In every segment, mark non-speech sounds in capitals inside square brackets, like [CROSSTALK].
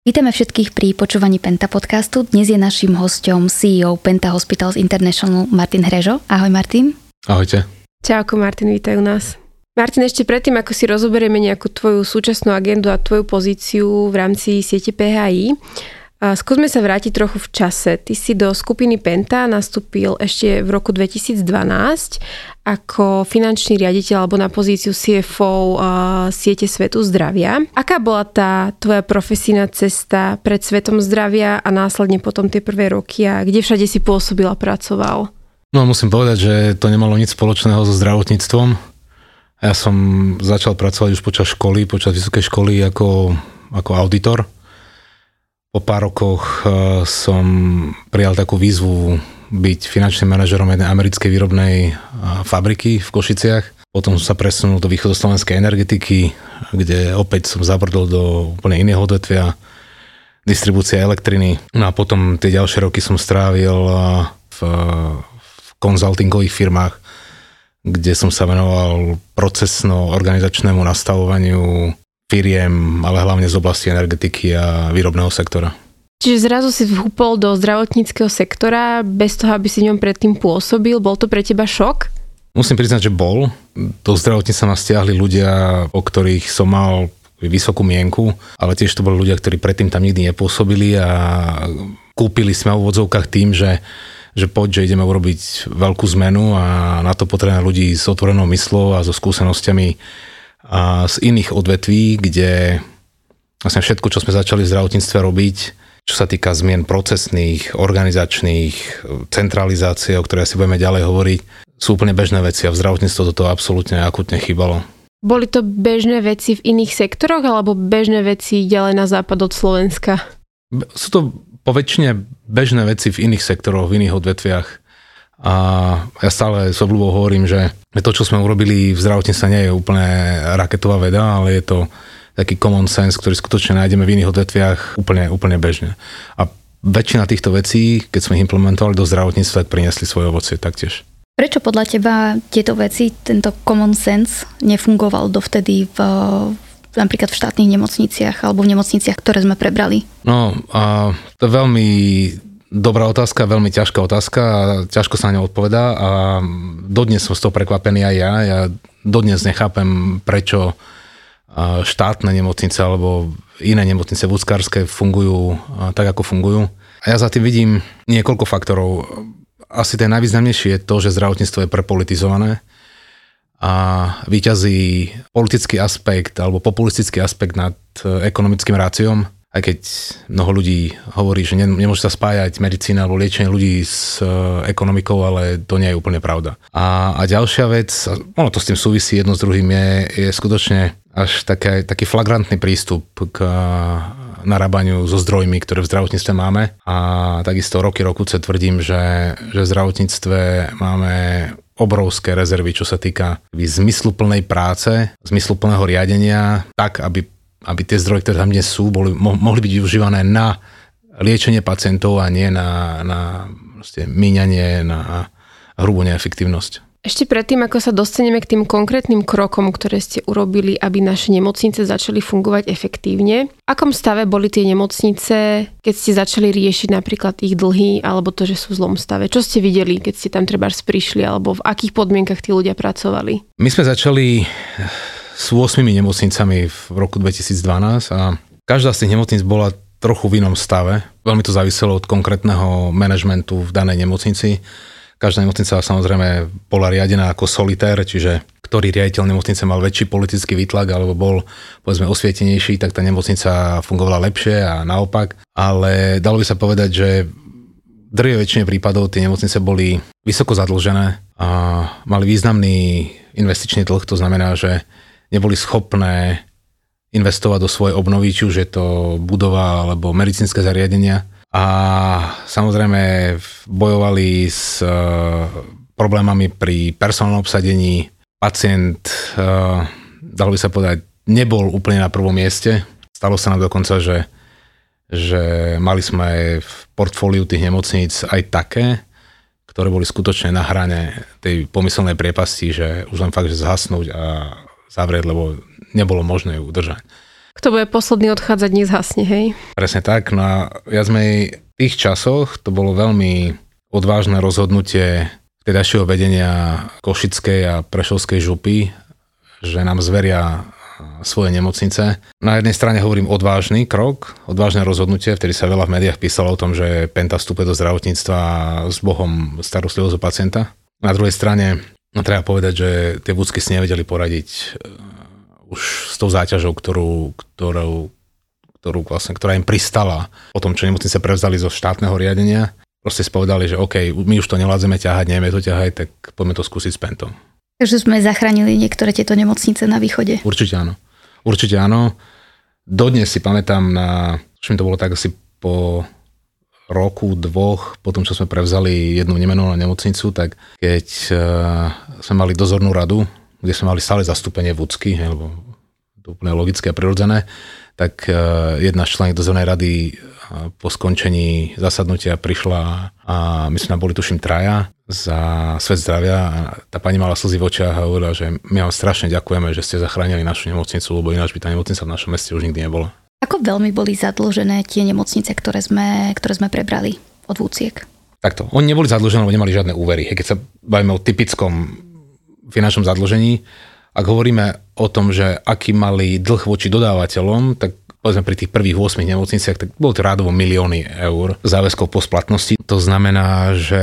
Vítame všetkých pri počúvaní Penta podcastu. Dnes je našim hosťom CEO Penta Hospitals International Martin Hrežo. Ahoj Martin. Ahojte. Čauko Martin, vítaj u nás. Martin, ešte predtým, ako si rozoberieme nejakú tvoju súčasnú agendu a tvoju pozíciu v rámci siete PHI, Skúsme sa vrátiť trochu v čase. Ty si do skupiny Penta nastúpil ešte v roku 2012 ako finančný riaditeľ alebo na pozíciu CFO siete Svetu zdravia. Aká bola tá tvoja profesijná cesta pred Svetom zdravia a následne potom tie prvé roky a kde všade si pôsobil a pracoval? No musím povedať, že to nemalo nič spoločného so zdravotníctvom. Ja som začal pracovať už počas školy, počas vysokej školy ako, ako auditor po pár rokoch e, som prijal takú výzvu byť finančným manažerom jednej americkej výrobnej e, fabriky v Košiciach. Potom som sa presunul do východoslovenskej energetiky, kde opäť som zabrdol do úplne iného odvetvia, distribúcia elektriny. No a potom tie ďalšie roky som strávil e, v, v konzultingových firmách, kde som sa venoval procesno-organizačnému nastavovaniu firiem, ale hlavne z oblasti energetiky a výrobného sektora. Čiže zrazu si vhúpol do zdravotníckého sektora bez toho, aby si ňom predtým pôsobil. Bol to pre teba šok? Musím priznať, že bol. Do zdravotníctva ma stiahli ľudia, o ktorých som mal vysokú mienku, ale tiež to boli ľudia, ktorí predtým tam nikdy nepôsobili a kúpili sme v úvodzovkách tým, že že poď, že ideme urobiť veľkú zmenu a na to potrebujeme ľudí s otvorenou myslou a so skúsenosťami a z iných odvetví, kde vlastne všetko, čo sme začali v zdravotníctve robiť, čo sa týka zmien procesných, organizačných, centralizácie, o ktorej si budeme ďalej hovoriť, sú úplne bežné veci a v zdravotníctve toto absolútne akutne chýbalo. Boli to bežné veci v iných sektoroch alebo bežné veci ďalej na západ od Slovenska? Sú to po väčšine bežné veci v iných sektoroch, v iných odvetviach. A ja stále s obľubou hovorím, že to, čo sme urobili v zdravotníctve, nie je úplne raketová veda, ale je to taký common sense, ktorý skutočne nájdeme v iných odvetviach úplne, úplne bežne. A väčšina týchto vecí, keď sme ich implementovali do zdravotníctva, tak priniesli svoje ovocie taktiež. Prečo podľa teba tieto veci, tento common sense, nefungoval dovtedy v, napríklad v štátnych nemocniciach alebo v nemocniciach, ktoré sme prebrali? No, a to je veľmi Dobrá otázka, veľmi ťažká otázka a ťažko sa na ňu odpovedá a dodnes som z toho prekvapený aj ja. Ja dodnes nechápem, prečo štátne nemocnice alebo iné nemocnice vúckárske fungujú tak, ako fungujú. A ja za tým vidím niekoľko faktorov. Asi ten najvýznamnejší je to, že zdravotníctvo je prepolitizované a vyťazí politický aspekt alebo populistický aspekt nad ekonomickým ráciom aj keď mnoho ľudí hovorí, že nemôže sa spájať medicína alebo liečenie ľudí s e, ekonomikou, ale to nie je úplne pravda. A, a ďalšia vec, ono to s tým súvisí jedno s druhým, je, je skutočne až také, taký flagrantný prístup k e, narábaniu so zdrojmi, ktoré v zdravotníctve máme. A takisto roky rokuce tvrdím, že, že v zdravotníctve máme obrovské rezervy, čo sa týka zmysluplnej práce, zmysluplného riadenia, tak, aby aby tie zdroje, ktoré tam dnes sú, boli, mo- mohli byť využívané na liečenie pacientov a nie na, na míňanie, na hrubú neefektívnosť. Ešte predtým, ako sa dostaneme k tým konkrétnym krokom, ktoré ste urobili, aby naše nemocnice začali fungovať efektívne, v akom stave boli tie nemocnice, keď ste začali riešiť napríklad ich dlhy alebo to, že sú v zlom stave? Čo ste videli, keď ste tam treba prišli alebo v akých podmienkach tí ľudia pracovali? My sme začali s 8 nemocnicami v roku 2012 a každá z tých nemocnic bola trochu v inom stave. Veľmi to záviselo od konkrétneho manažmentu v danej nemocnici. Každá nemocnica samozrejme bola riadená ako solitér, čiže ktorý riaditeľ nemocnice mal väčší politický výtlak alebo bol povedzme osvietenejší, tak tá nemocnica fungovala lepšie a naopak. Ale dalo by sa povedať, že drvej väčšine prípadov tie nemocnice boli vysoko zadlžené a mali významný investičný dlh, to znamená, že neboli schopné investovať do svojej obnovy, či už je to budova alebo medicínske zariadenia. A samozrejme bojovali s e, problémami pri personálnom obsadení. Pacient, e, dalo by sa povedať, nebol úplne na prvom mieste. Stalo sa nám dokonca, že, že mali sme v portfóliu tých nemocníc aj také, ktoré boli skutočne na hrane tej pomyselnej priepasti, že už len fakt, že zhasnúť a zavrieť, lebo nebolo možné ju udržať. Kto bude posledný odchádzať, nezhasne, hej? Presne tak. No a ja sme v tých časoch, to bolo veľmi odvážne rozhodnutie vtedajšieho vedenia Košickej a Prešovskej župy, že nám zveria svoje nemocnice. Na jednej strane hovorím odvážny krok, odvážne rozhodnutie, vtedy sa veľa v médiách písalo o tom, že Penta vstúpe do zdravotníctva s Bohom starostlivosť o pacienta. Na druhej strane no, treba povedať, že tie vúcky si nevedeli poradiť uh, už s tou záťažou, ktorú, ktorou, ktorú vlastne, ktorá im pristala po tom, čo nemocnice prevzali zo štátneho riadenia. Proste si povedali, že OK, my už to nevládzeme ťahať, nevieme to ťahať, tak poďme to skúsiť s Pentom. Takže sme zachránili niektoré tieto nemocnice na východe. Určite áno. Určite áno. Dodnes si pamätám na, čo mi to bolo tak asi po roku, dvoch, po tom, čo sme prevzali jednu nemenovanú nemocnicu, tak keď uh, sme mali dozornú radu, kde sme mali stále zastúpenie vúcky, lebo to úplne logické a prirodzené, tak uh, jedna z dozornej rady po skončení zasadnutia prišla a my sme boli tuším traja za svet zdravia a tá pani mala slzy v očiach a hovorila, že my vám strašne ďakujeme, že ste zachránili našu nemocnicu, lebo ináč by tá nemocnica v našom meste už nikdy nebola. Ako veľmi boli zadlžené tie nemocnice, ktoré sme, ktoré sme prebrali od vúciek? Takto. Oni neboli zadlžené, lebo nemali žiadne úvery. Keď sa bavíme o typickom finančnom zadlžení, ak hovoríme o tom, že aký mali dlh voči dodávateľom, tak povedzme pri tých prvých 8 nemocniciach, tak bolo to rádovo milióny eur záväzkov po splatnosti. To znamená, že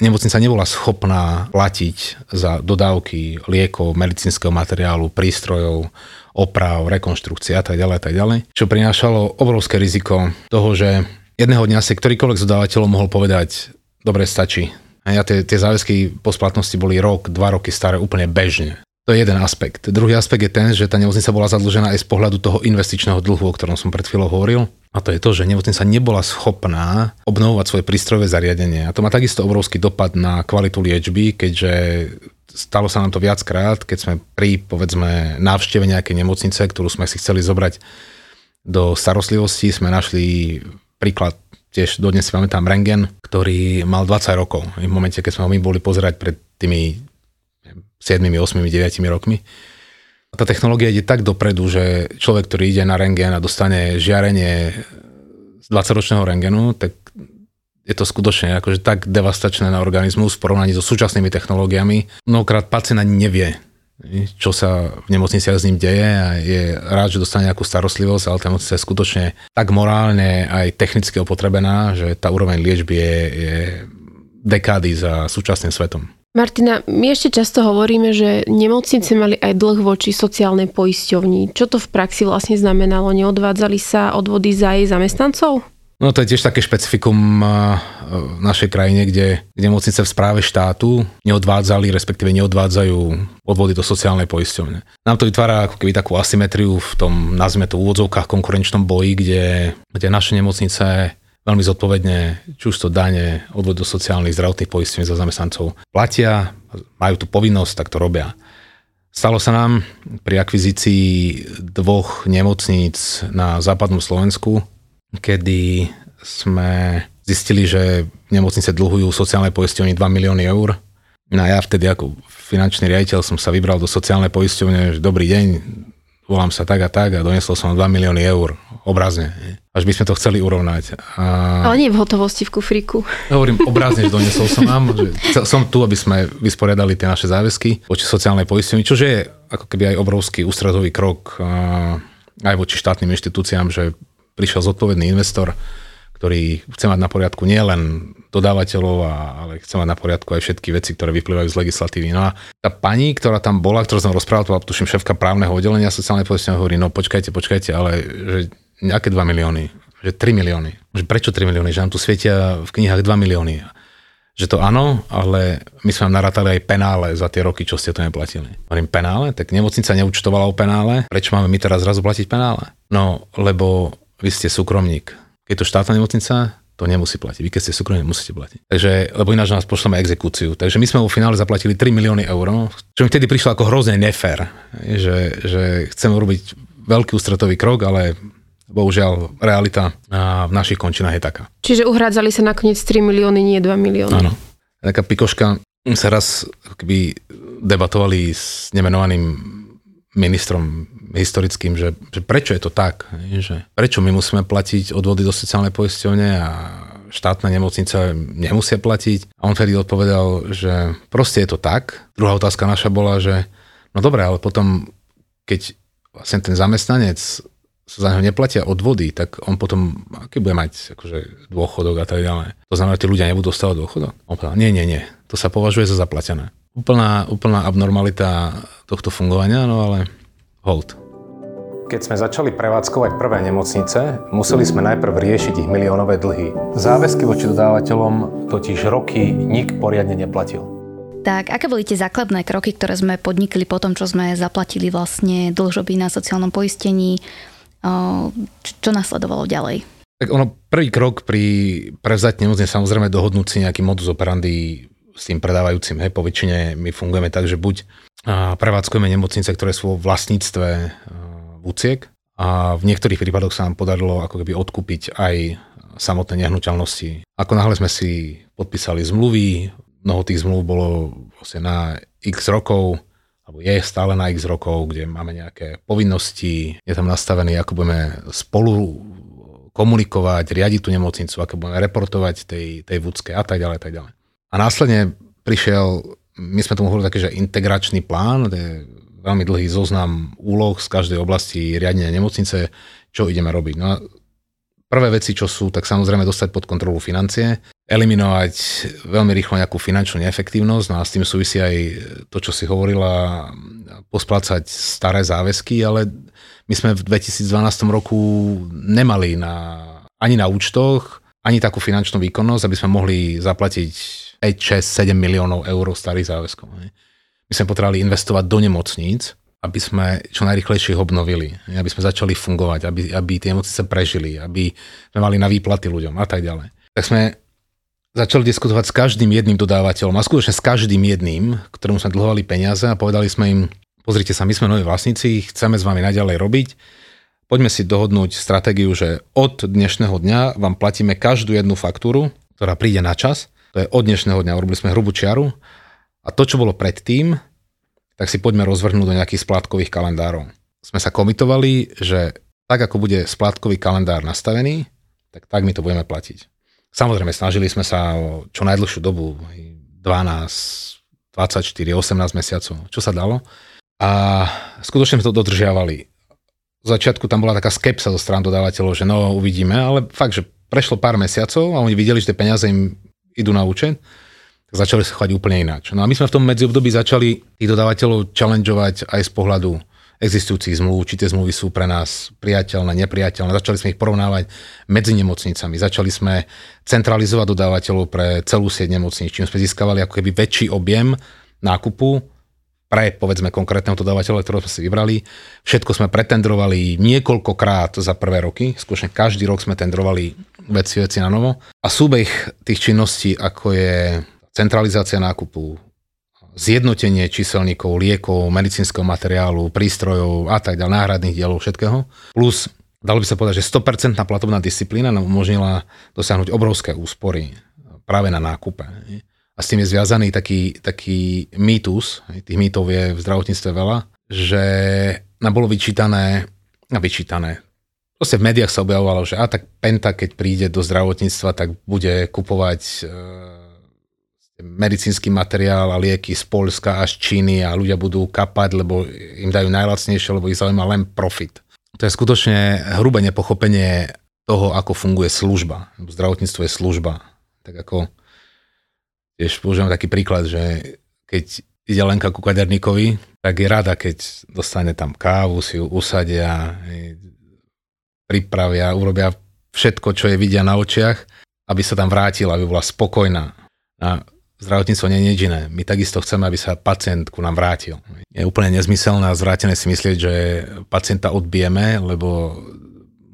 nemocnica nebola schopná platiť za dodávky liekov, medicínskeho materiálu, prístrojov, oprav, rekonštrukcia a tak ďalej tak ďalej, čo prinášalo obrovské riziko toho, že jedného dňa si ktorýkoľvek z dodávateľov mohol povedať, dobre, stačí. A ja tie, tie záväzky po splatnosti boli rok, dva roky staré úplne bežne. To je jeden aspekt. Druhý aspekt je ten, že tá nemocnica bola zadlžená aj z pohľadu toho investičného dlhu, o ktorom som pred chvíľou hovoril. A to je to, že nemocnica nebola schopná obnovovať svoje prístrojové zariadenie. A to má takisto obrovský dopad na kvalitu liečby, keďže stalo sa nám to viackrát, keď sme pri, povedzme, návšteve nejakej nemocnice, ktorú sme si chceli zobrať do starostlivosti, sme našli príklad tiež dodnes si pamätám rengen, ktorý mal 20 rokov. V momente, keď sme ho my boli pozerať pred tými 7, 8, 9 rokmi. Tá technológia ide tak dopredu, že človek, ktorý ide na rengen a dostane žiarenie z 20-ročného rengenu, tak je to skutočne akože tak devastačné na organizmus v porovnaní so súčasnými technológiami. Mnohokrát pacient ani nevie, čo sa v nemocniciach s ním deje a je rád, že dostane nejakú starostlivosť, ale tá nemocnica je skutočne tak morálne aj technicky opotrebená, že tá úroveň liečby je, je dekády za súčasným svetom. Martina, my ešte často hovoríme, že nemocnice mali aj dlh voči sociálnej poisťovni. Čo to v praxi vlastne znamenalo? Neodvádzali sa odvody za jej zamestnancov? No to je tiež také špecifikum v našej krajine, kde, nemocnice v správe štátu neodvádzali, respektíve neodvádzajú odvody do sociálnej poisťovne. Nám to vytvára ako keby takú asymetriu v tom, nazvime to úvodzovkách, konkurenčnom boji, kde, kde naše nemocnice veľmi zodpovedne, či už to dane, odvod do sociálnych zdravotných poistení za zamestnancov platia, majú tú povinnosť, tak to robia. Stalo sa nám pri akvizícii dvoch nemocníc na západnom Slovensku, kedy sme zistili, že nemocnice dlhujú sociálne poisťovne 2 milióny eur. No a ja vtedy ako finančný riaditeľ som sa vybral do sociálnej poisťovne, že dobrý deň, volám sa tak a tak a donesol som 2 milióny eur, obrazne. Až by sme to chceli urovnať. A... Ale nie v hotovosti v kufríku. Hovorím obrazne, že donesol som vám, že som tu, aby sme vysporiadali tie naše záväzky voči sociálnej poistení, čo je ako keby aj obrovský ústredový krok aj voči štátnym inštitúciám, že prišiel zodpovedný investor, ktorý chce mať na poriadku nielen dodávateľov, ale chce mať na poriadku aj všetky veci, ktoré vyplývajú z legislatívy. No a tá pani, ktorá tam bola, ktorá som rozprával, to bola tuším šéfka právneho oddelenia sociálnej poistenia, hovorí, no počkajte, počkajte, ale že nejaké 2 milióny, že 3 milióny. Že prečo 3 milióny? Že nám tu svietia v knihách 2 milióny. Že to áno, ale my sme vám narátali aj penále za tie roky, čo ste to neplatili. Hovorím penále? Tak nemocnica neúčtovala o penále. Prečo máme my teraz zrazu platiť penále? No, lebo vy ste súkromník keď to štátna nemocnica, to nemusí platiť. Vy keď ste súkromne, musíte platiť. Takže, lebo ináč nás pošleme exekúciu. Takže my sme vo finále zaplatili 3 milióny eur, čo mi vtedy prišlo ako hrozne nefér, že, že chceme urobiť veľký ústretový krok, ale bohužiaľ realita v našich končinách je taká. Čiže uhrádzali sa nakoniec 3 milióny, nie 2 milióny. Áno. Taká pikoška, sa raz keby debatovali s nemenovaným ministrom historickým, že, že prečo je to tak, že prečo my musíme platiť odvody do sociálnej poisťovne a štátne nemocnice nemusia platiť. A on vtedy odpovedal, že proste je to tak. Druhá otázka naša bola, že no dobre, ale potom, keď vlastne ten zamestnanec sa za neho neplatia odvody, tak on potom, aký bude mať akože, dôchodok a tak ďalej. To znamená, že tí ľudia nebudú dostávať dôchodok? On povedal, nie, nie, nie, to sa považuje za zaplatené. Úplná, úplná abnormalita tohto fungovania, no ale hold. Keď sme začali prevádzkovať prvé nemocnice, museli sme najprv riešiť ich miliónové dlhy. Záväzky voči dodávateľom totiž roky nik poriadne neplatil. Tak, aké boli tie základné kroky, ktoré sme podnikli po tom, čo sme zaplatili vlastne dlžoby na sociálnom poistení? Čo nasledovalo ďalej? Tak ono, prvý krok pri prevzati nemocnice samozrejme dohodnúť si nejaký modus operandi s tým predávajúcim. Hej, po väčšine my fungujeme tak, že buď prevádzkujeme nemocnice, ktoré sú vo vlastníctve UCIEK a v niektorých prípadoch sa nám podarilo ako keby odkúpiť aj samotné nehnuteľnosti. Ako náhle sme si podpísali zmluvy, mnoho tých zmluv bolo vlastne na x rokov, alebo je stále na x rokov, kde máme nejaké povinnosti, je tam nastavený, ako budeme spolu komunikovať, riadiť tú nemocnicu, ako budeme reportovať tej, tej vúdske a tak ďalej, tak ďalej. A následne prišiel, my sme tomu hovorili taký, že integračný plán, to je veľmi dlhý zoznam úloh z každej oblasti riadenia nemocnice, čo ideme robiť. No a prvé veci, čo sú, tak samozrejme dostať pod kontrolu financie, eliminovať veľmi rýchlo nejakú finančnú neefektívnosť, no a s tým súvisí aj to, čo si hovorila, posplácať staré záväzky, ale my sme v 2012 roku nemali na, ani na účtoch, ani takú finančnú výkonnosť, aby sme mohli zaplatiť 5, 6, 7 miliónov eur starých záväzkov. My sme potrebovali investovať do nemocníc, aby sme čo najrychlejšie obnovili, aby sme začali fungovať, aby, aby tie nemocnice prežili, aby sme mali na výplaty ľuďom a tak ďalej. Tak sme začali diskutovať s každým jedným dodávateľom a skutočne s každým jedným, ktorému sme dlhovali peniaze a povedali sme im, pozrite sa, my sme noví vlastníci, chceme s vami naďalej robiť, poďme si dohodnúť stratégiu, že od dnešného dňa vám platíme každú jednu faktúru, ktorá príde na čas, to je od dnešného dňa, urobili sme hrubú čiaru a to, čo bolo predtým, tak si poďme rozvrhnúť do nejakých splátkových kalendárov. Sme sa komitovali, že tak, ako bude splátkový kalendár nastavený, tak tak my to budeme platiť. Samozrejme, snažili sme sa o čo najdlhšiu dobu, 12, 24, 18 mesiacov, čo sa dalo. A skutočne sme to dodržiavali. V začiatku tam bola taká skepsa zo strany dodávateľov, že no uvidíme, ale fakt, že prešlo pár mesiacov a oni videli, že tie peniaze im idú na účet, začali sa chovať úplne ináč. No a my sme v tom medziobdobí začali tých dodávateľov challengeovať aj z pohľadu existujúcich zmluv, či tie zmluvy sú pre nás priateľné, nepriateľné. Začali sme ich porovnávať medzi nemocnicami. Začali sme centralizovať dodávateľov pre celú sieť nemocníc, čím sme získavali ako keby väčší objem nákupu pre, povedzme, konkrétneho dodávateľa, ktorého sme si vybrali. Všetko sme pretendrovali niekoľkokrát za prvé roky. Skutočne každý rok sme tendrovali veci, veci na novo. A súbeh tých činností, ako je centralizácia nákupu, zjednotenie číselníkov, liekov, medicínskeho materiálu, prístrojov a tak ďalej, náhradných dielov, všetkého. Plus, dalo by sa povedať, že 100% platobná disciplína nám umožnila dosiahnuť obrovské úspory práve na nákupe. A s tým je zviazaný taký, taký mýtus, tých mýtov je v zdravotníctve veľa, že nám bolo vyčítané, a vyčítané, proste v médiách sa objavovalo, že a tak Penta, keď príde do zdravotníctva, tak bude kupovať e, medicínsky materiál a lieky z Polska až Číny a ľudia budú kapať, lebo im dajú najlacnejšie, lebo ich zaujíma len profit. To je skutočne hrubé nepochopenie toho, ako funguje služba. Zdravotníctvo je služba. Tak ako tiež použijem taký príklad, že keď ide Lenka ku kaderníkovi, tak je rada, keď dostane tam kávu, si ju usadia, pripravia, urobia všetko, čo je vidia na očiach, aby sa tam vrátila, aby bola spokojná. A zdravotníctvo nie je nič iné. My takisto chceme, aby sa pacient ku nám vrátil. Je úplne nezmyselné a zvrátené si myslieť, že pacienta odbijeme, lebo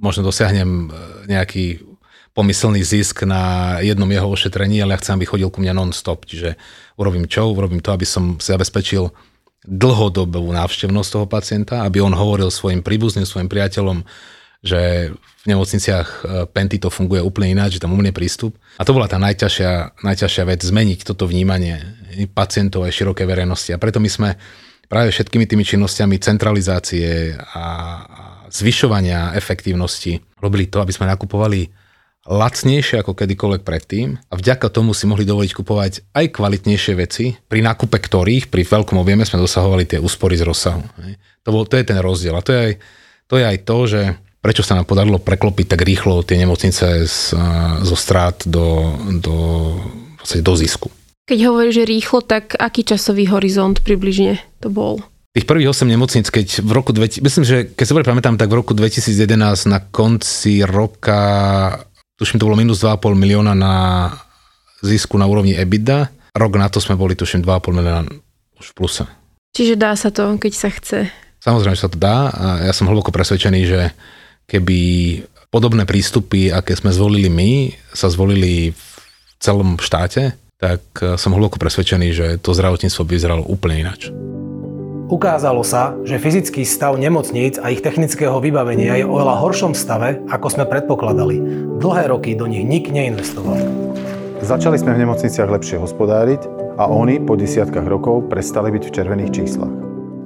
možno dosiahnem e, nejaký pomyselný zisk na jednom jeho ošetrení, ale ja chcem, aby chodil ku mne non-stop. Čiže urobím čo? Urobím to, aby som si zabezpečil dlhodobú návštevnosť toho pacienta, aby on hovoril svojim príbuzným, svojim priateľom, že v nemocniciach e, Penty to funguje úplne ináč, že tam umne prístup. A to bola tá najťažšia, najťažšia vec, zmeniť toto vnímanie pacientov aj širokej verejnosti. A preto my sme práve všetkými tými činnosťami centralizácie a zvyšovania efektívnosti robili to, aby sme nakupovali lacnejšie ako kedykoľvek predtým a vďaka tomu si mohli dovoliť kupovať aj kvalitnejšie veci, pri nákupe ktorých pri veľkom objeme sme dosahovali tie úspory z rozsahu. To, bol, to je ten rozdiel a to je, aj, to je aj to, že prečo sa nám podarilo preklopiť tak rýchlo tie nemocnice z, zo strát do, do, do zisku. Keď hovoríš, že rýchlo, tak aký časový horizont približne to bol? Tých prvých 8 nemocníc, keď v roku, 2000, myslím, že keď sa pamätám, tak v roku 2011 na konci roka tuším to bolo minus 2,5 milióna na zisku na úrovni EBITDA. Rok na to sme boli, tuším, 2,5 milióna už v pluse. Čiže dá sa to, keď sa chce. Samozrejme, že sa to dá a ja som hlboko presvedčený, že keby podobné prístupy, aké sme zvolili my, sa zvolili v celom štáte, tak som hlboko presvedčený, že to zdravotníctvo by vyzeralo úplne ináč. Ukázalo sa, že fyzický stav nemocníc a ich technického vybavenia je oveľa horšom stave, ako sme predpokladali. Dlhé roky do nich nik neinvestoval. Začali sme v nemocniciach lepšie hospodáriť a oni po desiatkách rokov prestali byť v červených číslach.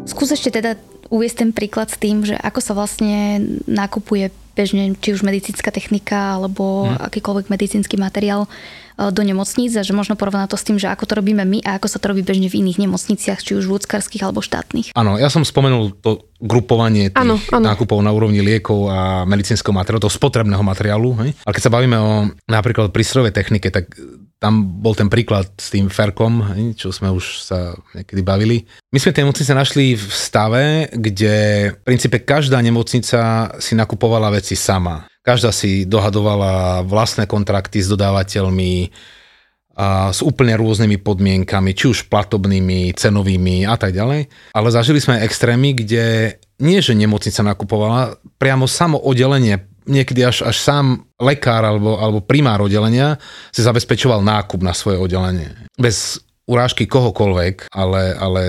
Skús ešte teda uviesť ten príklad s tým, že ako sa vlastne nakupuje bežne, či už medicínska technika alebo hmm. akýkoľvek medicínsky materiál do nemocníc a že možno porovnať to s tým, že ako to robíme my a ako sa to robí bežne v iných nemocniciach, či už vôdzkarských alebo štátnych. Áno, ja som spomenul to grupovanie tých ano, ano. nákupov na úrovni liekov a medicínskeho materiálu, toho spotrebného materiálu. Hej? Ale keď sa bavíme o napríklad prístrojovej technike, tak tam bol ten príklad s tým Ferkom, čo sme už sa niekedy bavili. My sme tie nemocnice našli v stave, kde v princípe každá nemocnica si nakupovala veci sama. Každá si dohadovala vlastné kontrakty s dodávateľmi a s úplne rôznymi podmienkami, či už platobnými, cenovými a tak ďalej. Ale zažili sme extrémy, kde nie, že nemocnica nakupovala, priamo samo oddelenie niekedy až, až sám lekár alebo, alebo primár oddelenia si zabezpečoval nákup na svoje oddelenie. Bez urážky kohokoľvek, ale, ale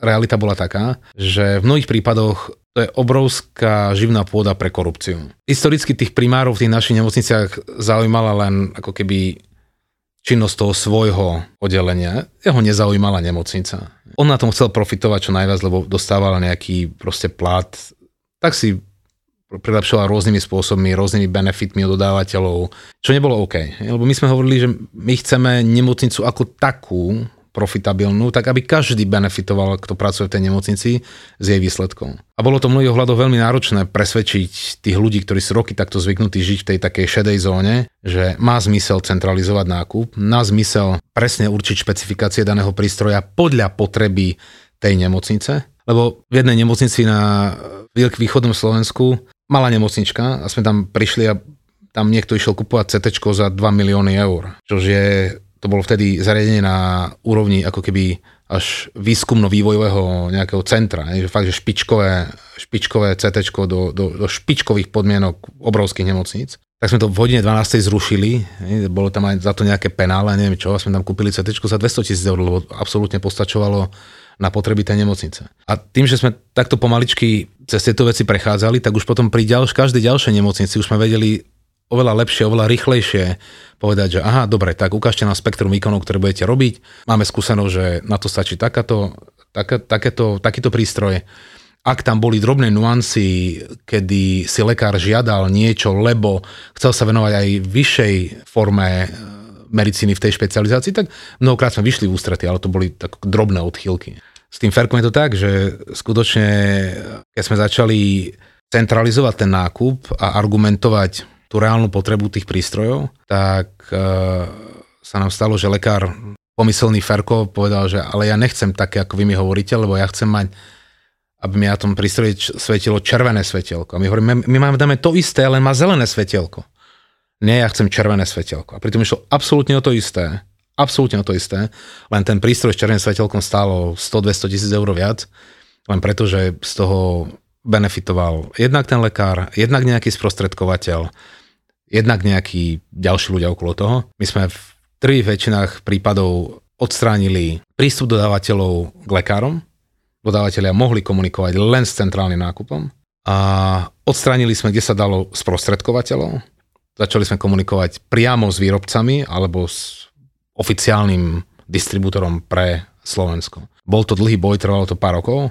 realita bola taká, že v mnohých prípadoch to je obrovská živná pôda pre korupciu. Historicky tých primárov v tých našich nemocniciach zaujímala len ako keby činnosť toho svojho oddelenia. Jeho nezaujímala nemocnica. On na tom chcel profitovať čo najviac, lebo dostával nejaký proste plat. Tak si prilepšoval rôznymi spôsobmi, rôznymi benefitmi od dodávateľov, čo nebolo OK. Lebo my sme hovorili, že my chceme nemocnicu ako takú profitabilnú, tak aby každý benefitoval, kto pracuje v tej nemocnici z jej výsledkov. A bolo to mnohých ohľadov veľmi náročné presvedčiť tých ľudí, ktorí sú roky takto zvyknutí žiť v tej takej šedej zóne, že má zmysel centralizovať nákup, má zmysel presne určiť špecifikácie daného prístroja podľa potreby tej nemocnice. Lebo v jednej nemocnici na východnom Slovensku malá nemocnička a sme tam prišli a tam niekto išiel kupovať CT za 2 milióny eur, čo je to bolo vtedy zariadenie na úrovni ako keby až výskumno-vývojového nejakého centra, že fakt, že špičkové, špičkové CT do, do, do špičkových podmienok obrovských nemocníc. Tak sme to v hodine 12. zrušili, bolo tam aj za to nejaké penále, neviem čo, a sme tam kúpili CT za 200 tisíc eur, lebo absolútne postačovalo na potreby tej nemocnice. A tým, že sme takto pomaličky cez tieto veci prechádzali, tak už potom pri ďalš, každej ďalšej nemocnici už sme vedeli oveľa lepšie, oveľa rýchlejšie povedať, že aha, dobre, tak ukážte nám spektrum výkonov, ktoré budete robiť. Máme skúsenosť, že na to stačí takáto, taká, takéto, takýto prístroj. Ak tam boli drobné nuancy, kedy si lekár žiadal niečo, lebo chcel sa venovať aj vyššej forme medicíny v tej špecializácii, tak mnohokrát sme vyšli v ústrety, ale to boli tak drobné odchýlky. S tým Ferkom je to tak, že skutočne, keď sme začali centralizovať ten nákup a argumentovať tú reálnu potrebu tých prístrojov, tak e, sa nám stalo, že lekár pomyselný Ferko povedal, že ale ja nechcem také, ako vy mi hovoríte, lebo ja chcem mať aby mi na tom prístroji svetilo červené svetielko. A my hovoríme, my máme dáme to isté, len má zelené svetielko. Nie, ja chcem červené svetelko. A pritom išlo absolútne o to isté. Absolútne o to isté. Len ten prístroj s červeným svetelkom stálo 100-200 tisíc eur viac. Len preto, že z toho benefitoval jednak ten lekár, jednak nejaký sprostredkovateľ, jednak nejakí ďalší ľudia okolo toho. My sme v prvých väčšinách prípadov odstránili prístup dodávateľov k lekárom. Dodávateľia mohli komunikovať len s centrálnym nákupom. A odstránili sme, kde sa dalo sprostredkovateľov Začali sme komunikovať priamo s výrobcami alebo s oficiálnym distribútorom pre Slovensko. Bol to dlhý boj, trvalo to pár rokov,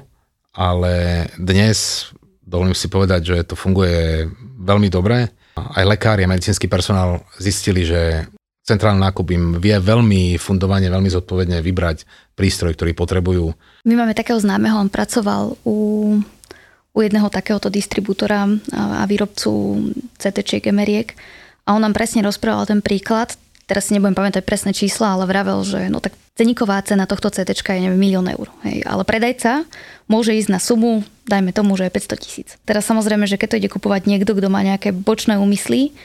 ale dnes dovolím si povedať, že to funguje veľmi dobre. Aj lekári a medicínsky personál zistili, že centrálny nákup im vie veľmi fundovane, veľmi zodpovedne vybrať prístroj, ktorý potrebujú. My máme takého známeho, on pracoval u, u jedného takéhoto distribútora a výrobcu CT-čiek, a on nám presne rozprával ten príklad, teraz si nebudem pamätať presné čísla, ale vravel, že no tak ceníková cena tohto CT je neviem, milión eur. Hej. Ale predajca môže ísť na sumu, dajme tomu, že je 500 tisíc. Teraz samozrejme, že keď to ide kupovať niekto, kto má nejaké bočné úmysly,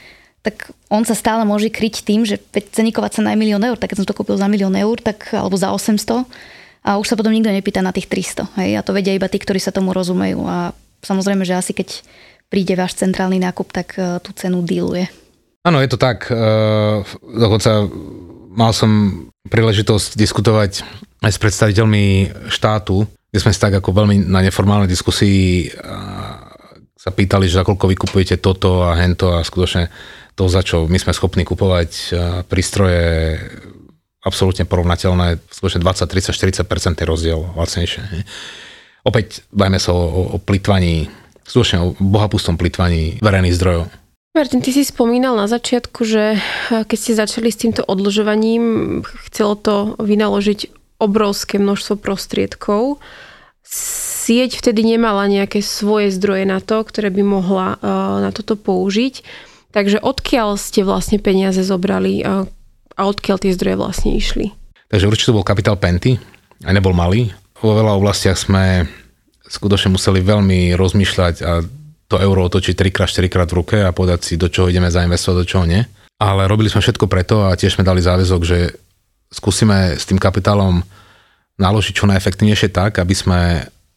tak on sa stále môže kryť tým, že ceníková cena je milión eur, tak keď som to kúpil za milión eur, tak, alebo za 800 a už sa potom nikto nepýta na tých 300. Hej. A to vedia iba tí, ktorí sa tomu rozumejú. A samozrejme, že asi keď príde váš centrálny nákup, tak uh, tú cenu díluje. Áno, je to tak. Uh, dokonca mal som príležitosť diskutovať aj s predstaviteľmi štátu, kde sme si tak ako veľmi na neformálnej diskusii sa pýtali, že za koľko vykupujete toto a hento a skutočne to, za čo my sme schopní kupovať prístroje absolútne porovnateľné, skutočne 20, 30, 40 rozdiel lacnejšie. Opäť bajme sa o, o, o skutočne o bohapustom plitvaní verejných zdrojov. Martin, ty si spomínal na začiatku, že keď ste začali s týmto odložovaním, chcelo to vynaložiť obrovské množstvo prostriedkov. Sieť vtedy nemala nejaké svoje zdroje na to, ktoré by mohla na toto použiť. Takže odkiaľ ste vlastne peniaze zobrali a, a odkiaľ tie zdroje vlastne išli? Takže určite bol kapitál Penty, aj nebol malý. Vo veľa oblastiach sme skutočne museli veľmi rozmýšľať a to euro otočiť 3 4 krát v ruke a povedať si, do čoho ideme zainvestovať, do čoho nie. Ale robili sme všetko preto a tiež sme dali záväzok, že skúsime s tým kapitálom naložiť čo najefektívnejšie tak, aby sme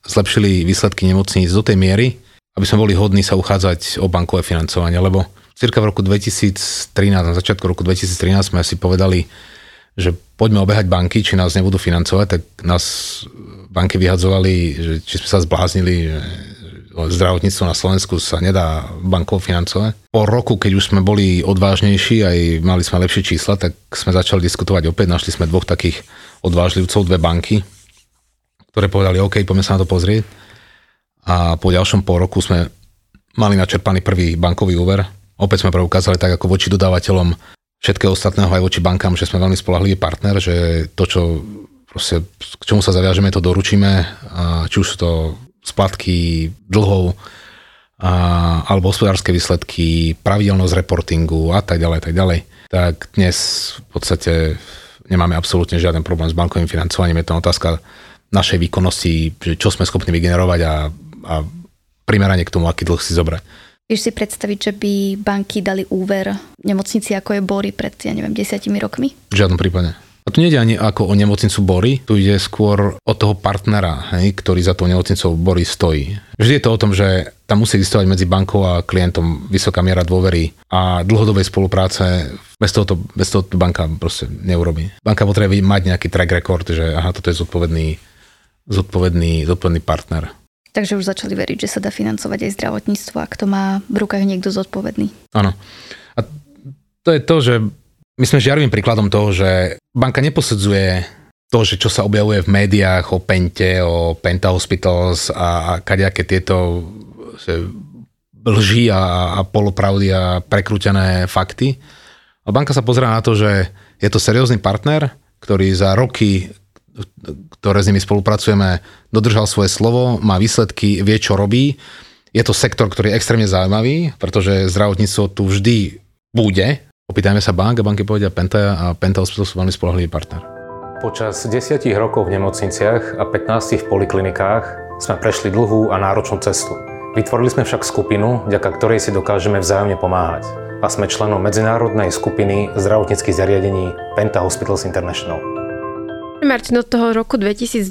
zlepšili výsledky nemocníc do tej miery, aby sme boli hodní sa uchádzať o bankové financovanie, lebo cirka v roku 2013, na začiatku roku 2013 sme si povedali, že poďme obehať banky, či nás nebudú financovať, tak nás banky vyhadzovali, že či sme sa zbláznili, že zdravotníctvo na Slovensku sa nedá bankou financovať. Po roku, keď už sme boli odvážnejší, aj mali sme lepšie čísla, tak sme začali diskutovať opäť. Našli sme dvoch takých odvážlivcov, dve banky, ktoré povedali, OK, poďme sa na to pozrieť. A po ďalšom pol roku sme mali načerpaný prvý bankový úver, Opäť sme preukázali tak ako voči dodávateľom všetkého ostatného aj voči bankám, že sme veľmi spolahlivý partner, že to, čo proste, k čomu sa zaviažeme, to doručíme, či už sú to splatky dlhov, a, alebo hospodárske výsledky, pravidelnosť reportingu a tak ďalej, tak ďalej. Tak dnes v podstate nemáme absolútne žiaden problém s bankovým financovaním. Je to otázka našej výkonnosti, čo sme schopní vygenerovať a, a primerane k tomu, aký dlh si zobrať. Vieš si predstaviť, že by banky dali úver nemocnici, ako je Bory pred, ja neviem, desiatimi rokmi? V žiadnom prípade. A tu nejde ani ako o nemocnicu Bory, tu ide skôr o toho partnera, hej, ktorý za tou nemocnicou Bory stojí. Vždy je to o tom, že tam musí existovať medzi bankou a klientom vysoká miera dôvery a dlhodobej spolupráce. Bez toho to, bez toho to banka proste neurobí. Banka potrebuje mať nejaký track record, že aha, toto je zodpovedný, zodpovedný, zodpovedný partner. Takže už začali veriť, že sa dá financovať aj zdravotníctvo, ak to má v rukách niekto zodpovedný. Áno. A to je to, že my sme žiarivým príkladom toho, že banka neposudzuje to, že čo sa objavuje v médiách o Pente, o Penta Hospitals a, a kadejaké tieto že, lži a, a polopravdy a prekrútené fakty. A banka sa pozerá na to, že je to seriózny partner, ktorý za roky ktoré s nimi spolupracujeme, dodržal svoje slovo, má výsledky, vie, čo robí. Je to sektor, ktorý je extrémne zaujímavý, pretože zdravotníctvo tu vždy bude. Opýtajme sa bank a banky povedia Penta a Penta Hospital sú veľmi spolahlivý partner. Počas 10 rokov v nemocniciach a 15 v poliklinikách sme prešli dlhú a náročnú cestu. Vytvorili sme však skupinu, vďaka ktorej si dokážeme vzájomne pomáhať. A sme členom medzinárodnej skupiny zdravotníckých zariadení Penta Hospitals International. Martin, od toho roku 2012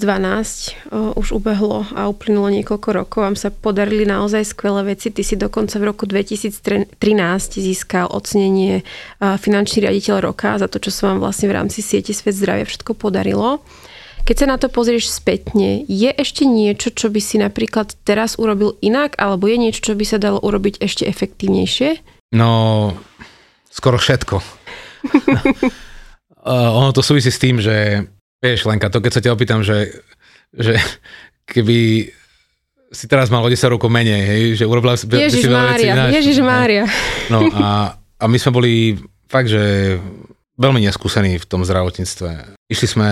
o, už ubehlo a uplynulo niekoľko rokov. Vám sa podarili naozaj skvelé veci. Ty si dokonca v roku 2013 získal ocenenie finančný riaditeľ roka za to, čo sa vám vlastne v rámci siete Svet zdravia všetko podarilo. Keď sa na to pozrieš spätne, je ešte niečo, čo by si napríklad teraz urobil inak, alebo je niečo, čo by sa dalo urobiť ešte efektívnejšie? No, skoro všetko. uh, [LAUGHS] ono to súvisí s tým, že Vieš, Lenka, to keď sa ťa opýtam, že že keby si teraz mal o 10 rokov menej, hej, že urobila si Ježiš Mária, Ježiš Mária. No [LAUGHS] a, a my sme boli fakt, že veľmi neskúsení v tom zdravotníctve. Išli sme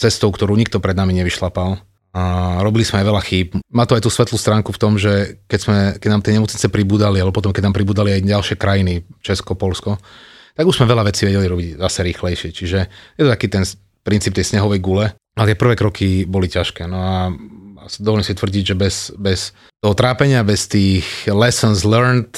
cestou, ktorú nikto pred nami nevyšlapal. A robili sme aj veľa chýb. Má to aj tú svetlú stránku v tom, že keď, sme, keď nám tie nemocnice pribúdali, alebo potom keď nám pribúdali aj ďalšie krajiny, Česko, Polsko, tak už sme veľa vecí vedeli robiť zase rýchlejšie. Čiže je to taký ten princíp tej snehovej gule. Ale tie prvé kroky boli ťažké. No a dovolím si tvrdiť, že bez, bez toho trápenia, bez tých lessons learned,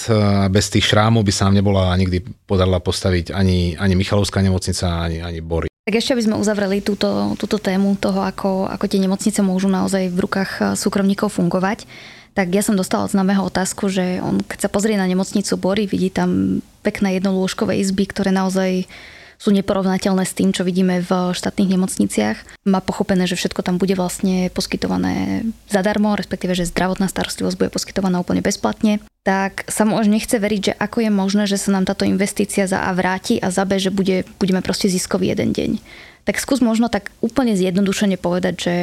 bez tých šrámov by sa nám nebola nikdy podarila postaviť ani, ani Michalovská nemocnica, ani, ani Bory. Tak ešte by sme uzavreli túto, túto tému toho, ako, ako tie nemocnice môžu naozaj v rukách eh, súkromníkov fungovať. Tak ja som dostala od známeho otázku, že on keď sa pozrie na nemocnicu Bory, vidí tam pekné jednolôžkové izby, ktoré naozaj sú neporovnateľné s tým, čo vidíme v štátnych nemocniciach. Má pochopené, že všetko tam bude vlastne poskytované zadarmo, respektíve, že zdravotná starostlivosť bude poskytovaná úplne bezplatne. Tak sa mu už nechce veriť, že ako je možné, že sa nám táto investícia za A vráti a za B, že bude, budeme proste ziskový jeden deň. Tak skús možno tak úplne zjednodušene povedať, že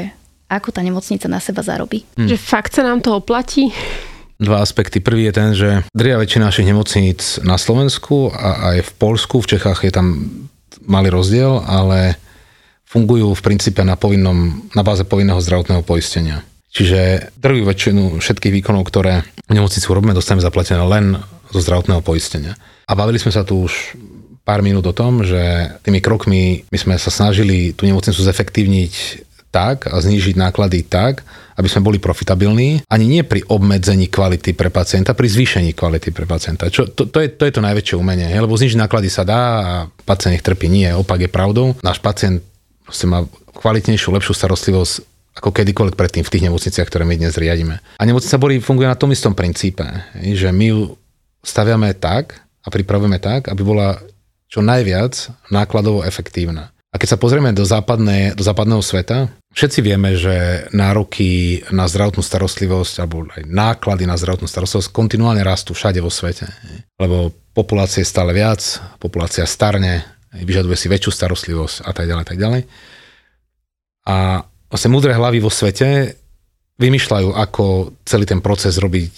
ako tá nemocnica na seba zarobí. Hm. Že fakt sa nám to oplatí? Dva aspekty. Prvý je ten, že dria väčšina našich nemocníc na Slovensku a aj v Polsku, v Čechách je tam malý rozdiel, ale fungujú v princípe na, povinnom, na báze povinného zdravotného poistenia. Čiže drvú väčšinu všetkých výkonov, ktoré v nemocnici robíme, dostaneme zaplatené len zo zdravotného poistenia. A bavili sme sa tu už pár minút o tom, že tými krokmi my sme sa snažili tú nemocnicu zefektívniť tak a znížiť náklady tak, aby sme boli profitabilní, ani nie pri obmedzení kvality pre pacienta, pri zvýšení kvality pre pacienta. Čo, to, to, je, to je to najväčšie umenie, lebo znižiť náklady sa dá a pacient nech trpí. Nie, opak je pravdou. Náš pacient má kvalitnejšiu, lepšiu starostlivosť ako kedykoľvek predtým v tých nemocniciach, ktoré my dnes riadíme. A nemocnica Bory funguje na tom istom princípe, že my ju staviame tak a pripravujeme tak, aby bola čo najviac nákladovo efektívna. Keď sa pozrieme do, západné, do západného sveta, všetci vieme, že nároky na zdravotnú starostlivosť alebo aj náklady na zdravotnú starostlivosť kontinuálne rastú všade vo svete. Lebo populácie je stále viac, populácia starne, vyžaduje si väčšiu starostlivosť a tak ďalej, tak ďalej. A vlastne múdre hlavy vo svete vymýšľajú, ako celý ten proces robiť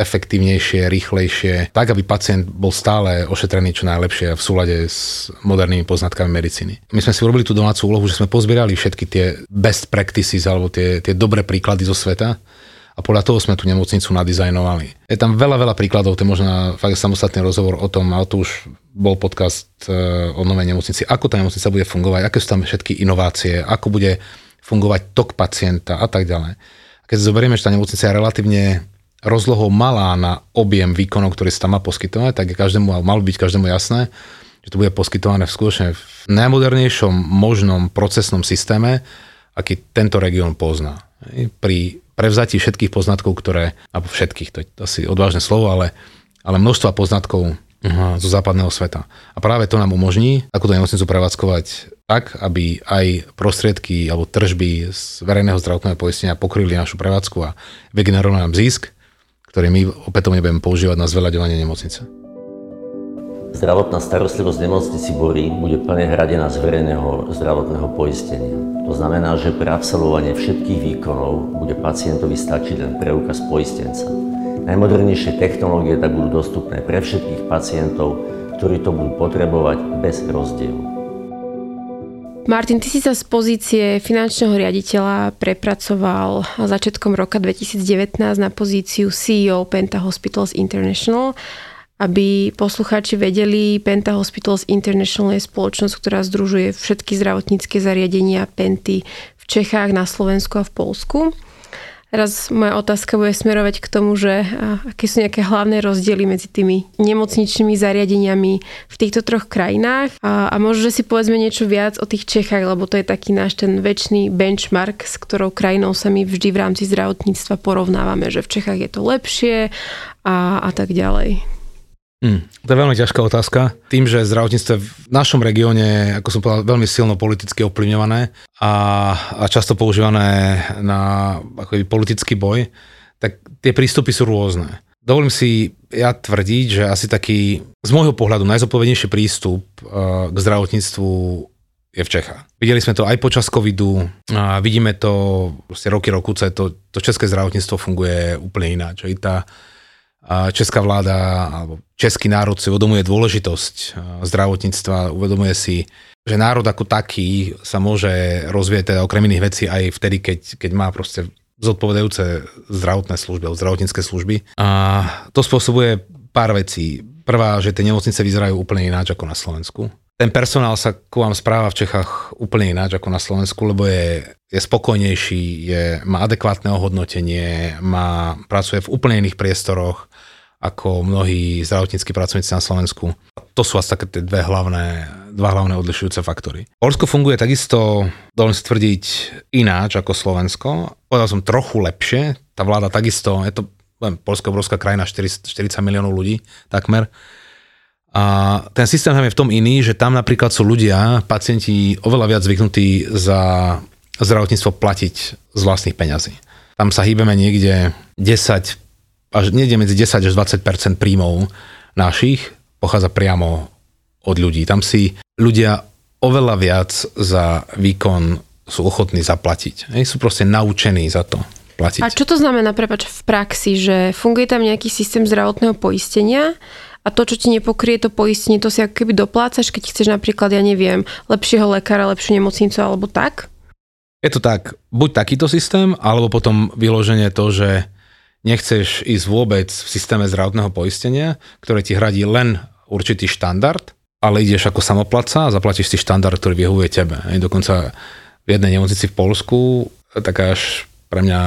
efektívnejšie, rýchlejšie, tak aby pacient bol stále ošetrený čo najlepšie v súlade s modernými poznatkami medicíny. My sme si urobili tú domácu úlohu, že sme pozbierali všetky tie best practices alebo tie, tie dobré príklady zo sveta a podľa toho sme tú nemocnicu nadizajnovali. Je tam veľa, veľa príkladov, to je možno fakt samostatný rozhovor o tom, ale to už bol podcast e, o novej nemocnici, ako tá nemocnica bude fungovať, aké sú tam všetky inovácie, ako bude fungovať tok pacienta a tak ďalej. Keď si zoberieme, že tá nemocnica je relatívne rozlohou malá na objem výkonov, ktorý sa tam má poskytovať, tak je každému, malo byť každému jasné, že to bude poskytované v skutočne v najmodernejšom možnom procesnom systéme, aký tento región pozná. Pri prevzatí všetkých poznatkov, ktoré, alebo všetkých, to je asi odvážne slovo, ale, ale množstva poznatkov zo západného sveta. A práve to nám umožní takúto nemocnicu prevádzkovať tak, aby aj prostriedky alebo tržby z verejného zdravotného poistenia pokryli našu prevádzku a vygenerovali nám zisk, ktorý my opätovne budeme používať na zveľaďovanie nemocnice. Zdravotná starostlivosť nemocnici Borí bude plne hradená z verejného zdravotného poistenia. To znamená, že pre absolvovanie všetkých výkonov bude pacientovi stačiť len preukaz poistenca. Najmodernejšie technológie tak budú dostupné pre všetkých pacientov, ktorí to budú potrebovať bez rozdielu. Martin, ty si sa z pozície finančného riaditeľa prepracoval začiatkom roka 2019 na pozíciu CEO Penta Hospitals International. Aby poslucháči vedeli, Penta Hospitals International je spoločnosť, ktorá združuje všetky zdravotnícke zariadenia Penty v Čechách, na Slovensku a v Polsku. Teraz moja otázka bude smerovať k tomu, že aké sú nejaké hlavné rozdiely medzi tými nemocničnými zariadeniami v týchto troch krajinách a, a možno, že si povedzme niečo viac o tých Čechách, lebo to je taký náš ten väčší benchmark, s ktorou krajinou sa my vždy v rámci zdravotníctva porovnávame, že v Čechách je to lepšie a, a tak ďalej. Hmm, to je veľmi ťažká otázka. Tým, že zdravotníctvo v našom regióne, ako som povedal, veľmi silno politicky ovplyvňované a, a často používané na ako politický boj, tak tie prístupy sú rôzne. Dovolím si ja tvrdiť, že asi taký z môjho pohľadu najzodpovednejší prístup uh, k zdravotníctvu je v Čechách. Videli sme to aj počas covidu a vidíme to proste roky, rokuce, to, to české zdravotníctvo funguje úplne ináč. Tá česká vláda alebo český národ si uvedomuje dôležitosť zdravotníctva, uvedomuje si, že národ ako taký sa môže rozvieť teda okrem iných vecí aj vtedy, keď, keď má proste zodpovedajúce zdravotné služby alebo zdravotnícke služby. A to spôsobuje pár vecí. Prvá, že tie nemocnice vyzerajú úplne ináč ako na Slovensku ten personál sa ku vám správa v Čechách úplne ináč ako na Slovensku, lebo je, je spokojnejší, je, má adekvátne ohodnotenie, má, pracuje v úplne iných priestoroch ako mnohí zdravotníckí pracovníci na Slovensku. To sú asi také tie dve hlavné, dva hlavné odlišujúce faktory. Polsko funguje takisto, dovolím si tvrdiť, ináč ako Slovensko. Povedal som trochu lepšie. Tá vláda takisto, je to Polska obrovská krajina, 40, 40 miliónov ľudí takmer a ten systém tam je v tom iný, že tam napríklad sú ľudia, pacienti oveľa viac zvyknutí za zdravotníctvo platiť z vlastných peňazí. Tam sa hýbeme niekde 10, až niekde medzi 10 až 20% príjmov našich pochádza priamo od ľudí. Tam si ľudia oveľa viac za výkon sú ochotní zaplatiť. Hej, sú proste naučení za to platiť. A čo to znamená, prepač, v praxi, že funguje tam nejaký systém zdravotného poistenia a to, čo ti nepokrie to poistenie, to si ako keby doplácaš, keď chceš napríklad, ja neviem, lepšieho lekára, lepšiu nemocnicu alebo tak? Je to tak, buď takýto systém, alebo potom vyloženie to, že nechceš ísť vôbec v systéme zdravotného poistenia, ktoré ti hradí len určitý štandard, ale ideš ako samoplaca a zaplatíš si štandard, ktorý vyhovuje tebe. Aj dokonca v jednej nemocnici v Polsku, taká až pre mňa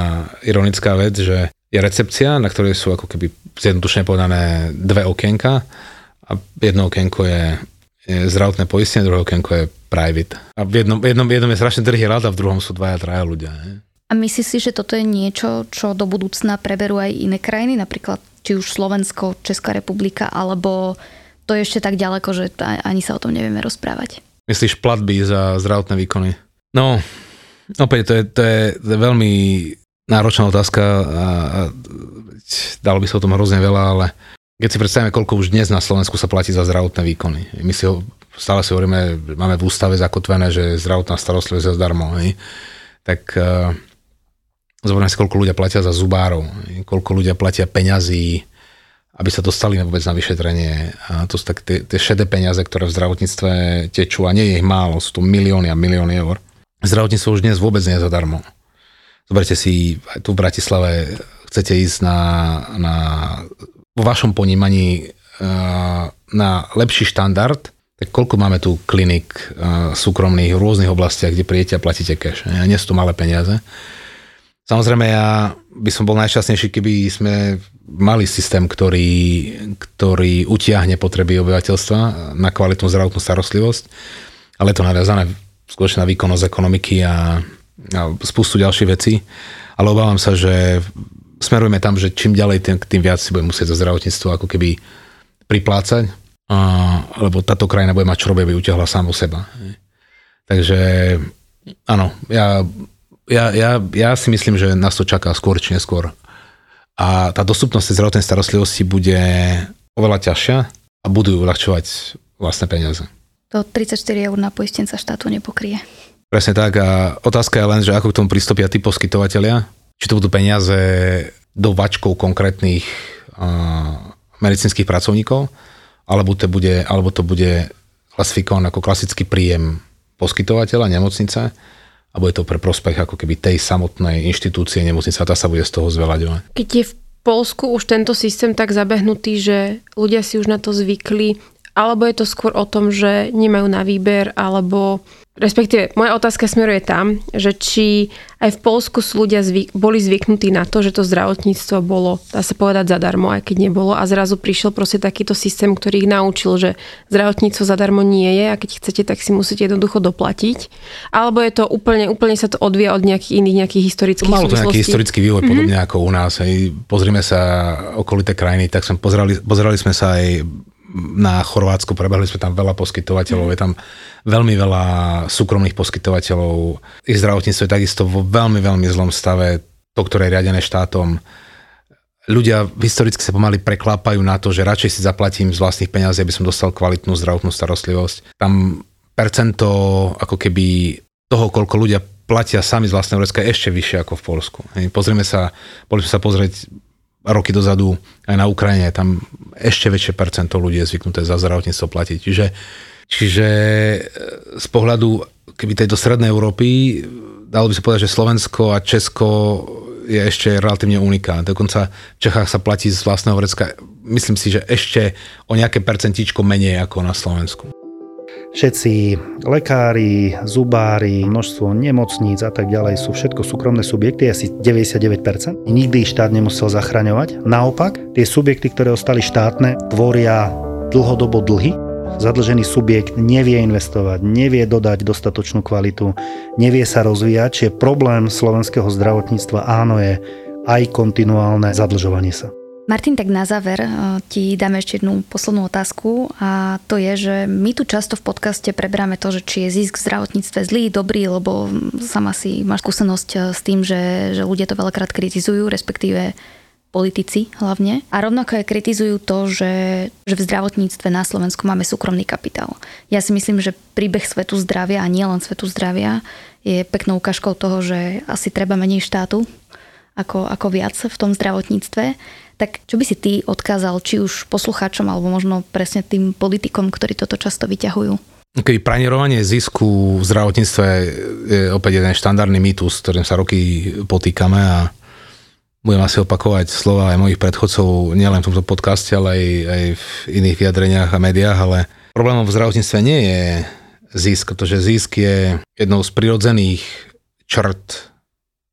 ironická vec, že je recepcia, na ktorej sú ako keby zjednodušene povedané dve okienka a jedno okienko je, je zdravotné poistenie, druhé okienko je private. A v jednom, jednom, jednom je strašne drhý rad a v druhom sú dvaja, traja ľudia. Ne? A myslíš si, že toto je niečo, čo do budúcna preberú aj iné krajiny, napríklad či už Slovensko, Česká republika, alebo to je ešte tak ďaleko, že ani sa o tom nevieme rozprávať? Myslíš platby za zdravotné výkony? No, opäť to je, to je, to je veľmi náročná otázka a, dalo by sa o tom hrozne veľa, ale keď si predstavíme, koľko už dnes na Slovensku sa platí za zdravotné výkony. My si ho, stále si hovoríme, máme v ústave zakotvené, že zdravotná starostlivosť je zdarmo. Hej. Tak uh, zoberme si, koľko ľudia platia za zubárov, koľko ľudia platia peňazí, aby sa dostali vôbec na vyšetrenie. A to sú tak tie, tie šedé peniaze, ktoré v zdravotníctve tečú a nie je ich málo, sú to milióny a milióny eur. Zdravotníctvo už dnes vôbec nie je zadarmo. Zoberte si, aj tu v Bratislave chcete ísť na, na vo vašom ponímaní uh, na lepší štandard, tak koľko máme tu klinik uh, súkromných v rôznych oblastiach, kde prijete a platíte cash. Nie sú to malé peniaze. Samozrejme, ja by som bol najšťastnejší, keby sme mali systém, ktorý, ktorý utiahne potreby obyvateľstva na kvalitnú zdravotnú starostlivosť, ale je to naviazané skutočne na výkonnosť ekonomiky a a spustu ďalších vecí, ale obávam sa, že smerujeme tam, že čím ďalej, tým, tým viac si budeme musieť za zdravotníctvo ako keby priplácať, a, lebo táto krajina bude mať čo robiť, aby utiahla sám seba. Takže áno, ja, ja, ja, ja si myslím, že nás to čaká skôr či neskôr. A tá dostupnosť zdravotnej starostlivosti bude oveľa ťažšia a budú uľahčovať vlastné peniaze. To 34 eur na poistenca štátu nepokrie. Presne tak a otázka je len, že ako k tomu pristúpia tí poskytovateľia. Či to budú peniaze do vačkov konkrétnych uh, medicínskych pracovníkov, alebo to bude, alebo to bude klasifikované ako klasický príjem poskytovateľa, nemocnice, a bude to pre prospech ako keby tej samotnej inštitúcie nemocnice a tá sa bude z toho zveľaďovať. Keď je v Polsku už tento systém tak zabehnutý, že ľudia si už na to zvykli, alebo je to skôr o tom, že nemajú na výber, alebo respektíve moja otázka smeruje tam, že či aj v Polsku sú ľudia zvyk, boli zvyknutí na to, že to zdravotníctvo bolo, dá sa povedať, zadarmo, aj keď nebolo a zrazu prišiel proste takýto systém, ktorý ich naučil, že zdravotníctvo zadarmo nie je a keď chcete, tak si musíte jednoducho doplatiť. Alebo je to úplne, úplne sa to odvia od nejakých iných nejakých historických Malo to nejaký historický vývoj, mm-hmm. podobne ako u nás. Hej. Pozrime sa okolité krajiny, tak sme pozerali, pozerali sme sa aj na Chorvátsku, prebehli sme tam veľa poskytovateľov, je tam veľmi veľa súkromných poskytovateľov. Ich zdravotníctvo je takisto vo veľmi, veľmi zlom stave, to, ktoré je riadené štátom. Ľudia historicky sa pomaly preklápajú na to, že radšej si zaplatím z vlastných peniazí, aby som dostal kvalitnú zdravotnú starostlivosť. Tam percento ako keby toho, koľko ľudia platia sami z vlastného vrecka je ešte vyššie ako v Polsku. Pozrieme sa, boli sme sa pozrieť roky dozadu aj na Ukrajine, tam ešte väčšie percento ľudí je zvyknuté za zdravotníctvo platiť. Čiže, čiže e, z pohľadu keby tejto strednej Európy, dalo by sa povedať, že Slovensko a Česko je ešte relatívne unikát. Dokonca v Čechách sa platí z vlastného vrecka, myslím si, že ešte o nejaké percentičko menej ako na Slovensku všetci lekári, zubári, množstvo nemocníc a tak ďalej sú všetko súkromné subjekty, asi 99%. Nikdy ich štát nemusel zachraňovať. Naopak, tie subjekty, ktoré ostali štátne, tvoria dlhodobo dlhy. Zadlžený subjekt nevie investovať, nevie dodať dostatočnú kvalitu, nevie sa rozvíjať, čiže problém slovenského zdravotníctva áno je aj kontinuálne zadlžovanie sa. Martin, tak na záver eh, ti dáme ešte jednu poslednú otázku a to je, že my tu často v podcaste preberáme to, že či je zisk v zdravotníctve zlý, dobrý, lebo sama si máš skúsenosť eh, s tým, že, že ľudia to veľakrát kritizujú, respektíve politici hlavne. A rovnako aj kritizujú to, že, že v zdravotníctve na Slovensku máme súkromný kapitál. Ja si myslím, že príbeh svetu zdravia a nielen svetu zdravia je peknou ukážkou toho, že asi treba menej štátu ako, ako viac v tom zdravotníctve. Tak čo by si ty odkázal, či už poslucháčom, alebo možno presne tým politikom, ktorí toto často vyťahujú? Keď pranierovanie zisku v zdravotníctve je opäť jeden štandardný mýtus, ktorým sa roky potýkame a budem asi opakovať slova aj mojich predchodcov, nielen v tomto podcaste, ale aj, aj v iných vyjadreniach a médiách, ale problémom v zdravotníctve nie je zisk, pretože zisk je jednou z prirodzených črt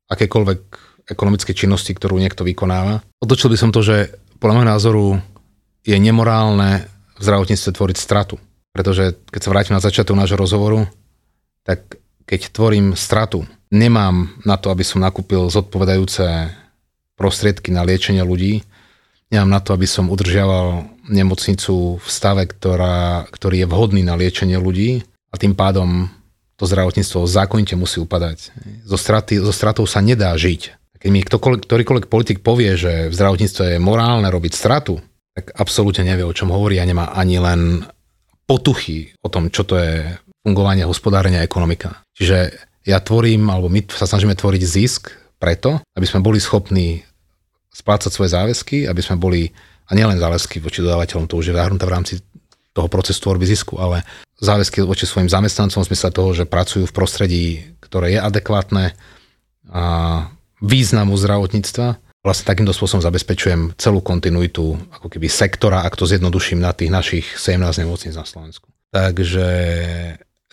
akékoľvek ekonomickej činnosti, ktorú niekto vykonáva. Otočil by som to, že podľa môjho názoru je nemorálne v zdravotníctve tvoriť stratu. Pretože keď sa vrátim na začiatok nášho rozhovoru, tak keď tvorím stratu, nemám na to, aby som nakúpil zodpovedajúce prostriedky na liečenie ľudí, nemám na to, aby som udržiaval nemocnicu v stave, ktorá, ktorý je vhodný na liečenie ľudí a tým pádom to zdravotníctvo zákonite musí upadať. Zo, straty, zo stratou sa nedá žiť. Keď mi ktorýkoľvek politik povie, že v zdravotníctve je morálne robiť stratu, tak absolútne nevie, o čom hovorí a nemá ani len potuchy o tom, čo to je fungovanie hospodárenia a ekonomika. Čiže ja tvorím, alebo my sa snažíme tvoriť zisk preto, aby sme boli schopní splácať svoje záväzky, aby sme boli, a nielen záväzky voči dodávateľom, to už je zahrnuté v rámci toho procesu tvorby zisku, ale záväzky voči svojim zamestnancom v zmysle toho, že pracujú v prostredí, ktoré je adekvátne a významu zdravotníctva. Vlastne takýmto spôsobom zabezpečujem celú kontinuitu ako keby sektora, ak to zjednoduším na tých našich 17 nemocníc na Slovensku. Takže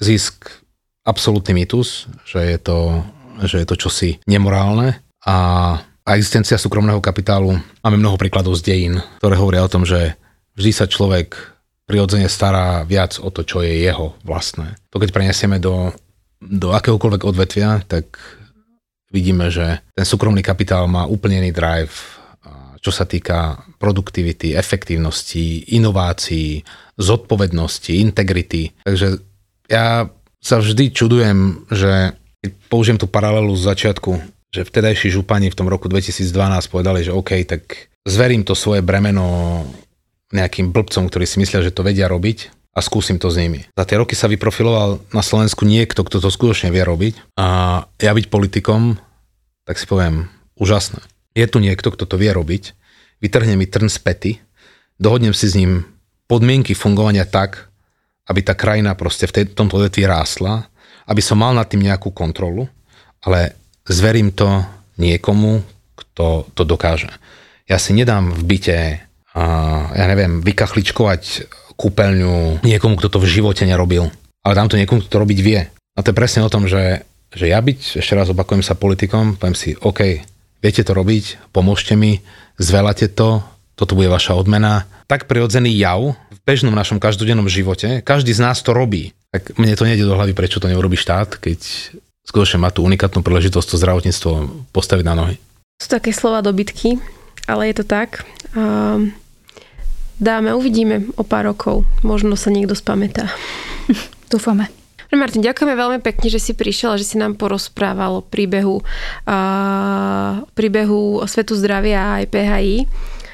zisk absolútny mýtus, že je to, že je to čosi nemorálne a a existencia súkromného kapitálu. Máme mnoho príkladov z dejín, ktoré hovoria o tom, že vždy sa človek prirodzene stará viac o to, čo je jeho vlastné. To keď prenesieme do, do akéhokoľvek odvetvia, tak vidíme, že ten súkromný kapitál má úplne iný drive, čo sa týka produktivity, efektívnosti, inovácií, zodpovednosti, integrity. Takže ja sa vždy čudujem, že keď použijem tú paralelu z začiatku, že vtedajší župani v tom roku 2012 povedali, že OK, tak zverím to svoje bremeno nejakým blbcom, ktorí si myslia, že to vedia robiť a skúsim to s nimi. Za tie roky sa vyprofiloval na Slovensku niekto, kto to skutočne vie robiť a ja byť politikom, tak si poviem, úžasné. Je tu niekto, kto to vie robiť, vytrhne mi trn z pety, dohodnem si s ním podmienky fungovania tak, aby tá krajina proste v tej, tomto odvetví rástla, aby som mal nad tým nejakú kontrolu, ale zverím to niekomu, kto to dokáže. Ja si nedám v byte, a, ja neviem, vykachličkovať kúpeľňu niekomu, kto to v živote nerobil. Ale dám to niekomu, kto to robiť vie. A to je presne o tom, že, že ja byť, ešte raz opakujem sa politikom, poviem si, OK, viete to robiť, pomôžte mi, zvelate to, toto bude vaša odmena. Tak prirodzený jav v bežnom našom každodennom živote, každý z nás to robí. Tak mne to nejde do hlavy, prečo to neurobi štát, keď skutočne má tú unikátnu príležitosť to zdravotníctvo postaviť na nohy. Sú také slova dobytky, ale je to tak. Um, dáme, uvidíme o pár rokov. Možno sa niekto spamätá. [LAUGHS] Dúfame. Martin, ďakujeme veľmi pekne, že si prišiel a že si nám porozprával o príbehu, uh, príbehu Svetu zdravia a aj PHI.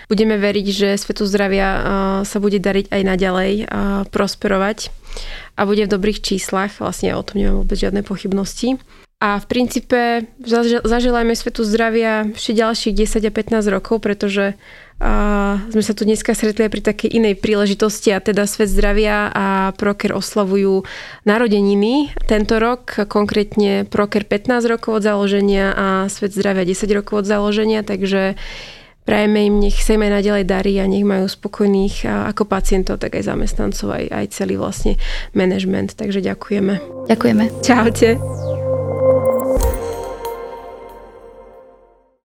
Budeme veriť, že Svetu zdravia uh, sa bude dariť aj naďalej uh, prosperovať a bude v dobrých číslach. Vlastne o tom nemám vôbec žiadne pochybnosti. A v princípe zaželajme svetu zdravia ešte ďalších 10 a 15 rokov, pretože a sme sa tu dneska stretli aj pri takej inej príležitosti a teda Svet zdravia a Proker oslavujú narodeniny tento rok, konkrétne Proker 15 rokov od založenia a Svet zdravia 10 rokov od založenia, takže Prajeme im, nech sa im aj naďalej darí a nech majú spokojných ako pacientov, tak aj zamestnancov, aj, aj celý vlastne management. Takže ďakujeme. Ďakujeme. Čaute.